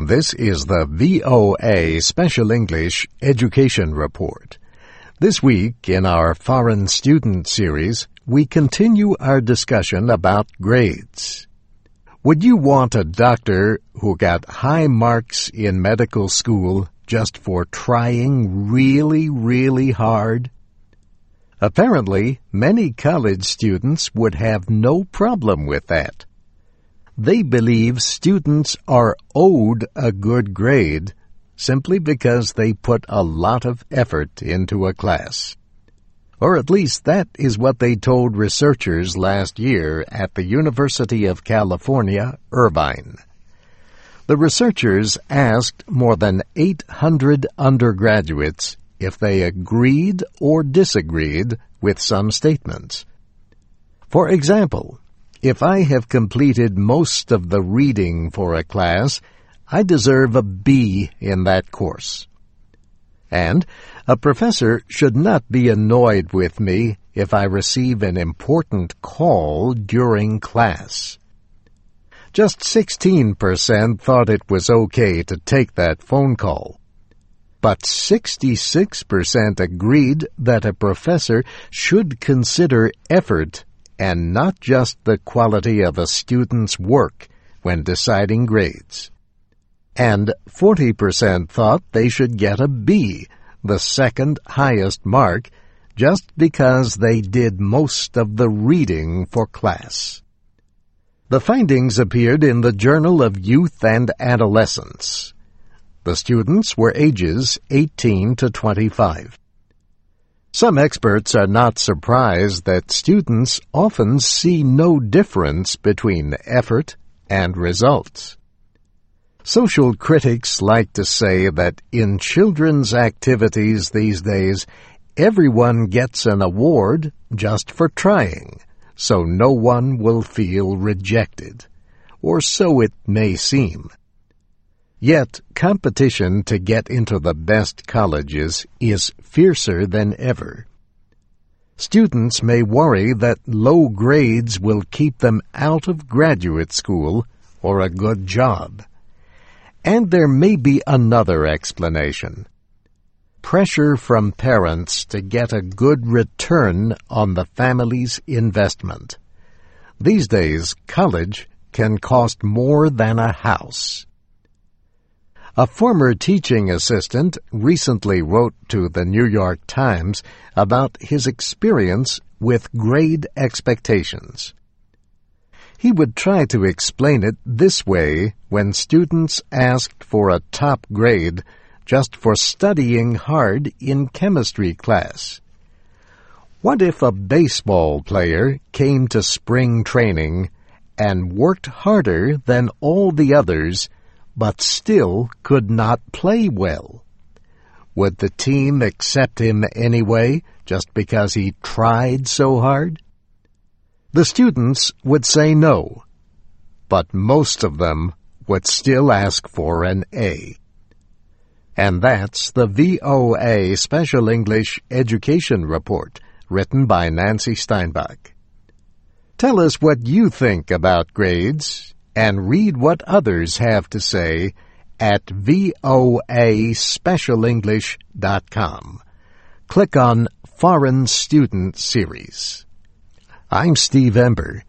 This is the VOA Special English Education Report. This week in our Foreign Student Series, we continue our discussion about grades. Would you want a doctor who got high marks in medical school just for trying really, really hard? Apparently, many college students would have no problem with that. They believe students are owed a good grade simply because they put a lot of effort into a class. Or at least that is what they told researchers last year at the University of California, Irvine. The researchers asked more than 800 undergraduates if they agreed or disagreed with some statements. For example, if I have completed most of the reading for a class, I deserve a B in that course. And a professor should not be annoyed with me if I receive an important call during class. Just 16% thought it was okay to take that phone call. But 66% agreed that a professor should consider effort and not just the quality of a student's work when deciding grades. And 40% thought they should get a B, the second highest mark, just because they did most of the reading for class. The findings appeared in the Journal of Youth and Adolescence. The students were ages 18 to 25. Some experts are not surprised that students often see no difference between effort and results. Social critics like to say that in children's activities these days, everyone gets an award just for trying, so no one will feel rejected. Or so it may seem. Yet, competition to get into the best colleges is fiercer than ever. Students may worry that low grades will keep them out of graduate school or a good job. And there may be another explanation. Pressure from parents to get a good return on the family's investment. These days, college can cost more than a house. A former teaching assistant recently wrote to the New York Times about his experience with grade expectations. He would try to explain it this way when students asked for a top grade just for studying hard in chemistry class. What if a baseball player came to spring training and worked harder than all the others but still could not play well. Would the team accept him anyway just because he tried so hard? The students would say no, but most of them would still ask for an A. And that's the VOA Special English Education Report, written by Nancy Steinbach. Tell us what you think about grades and read what others have to say at voaspecialenglish.com. Click on Foreign Student Series. I'm Steve Ember.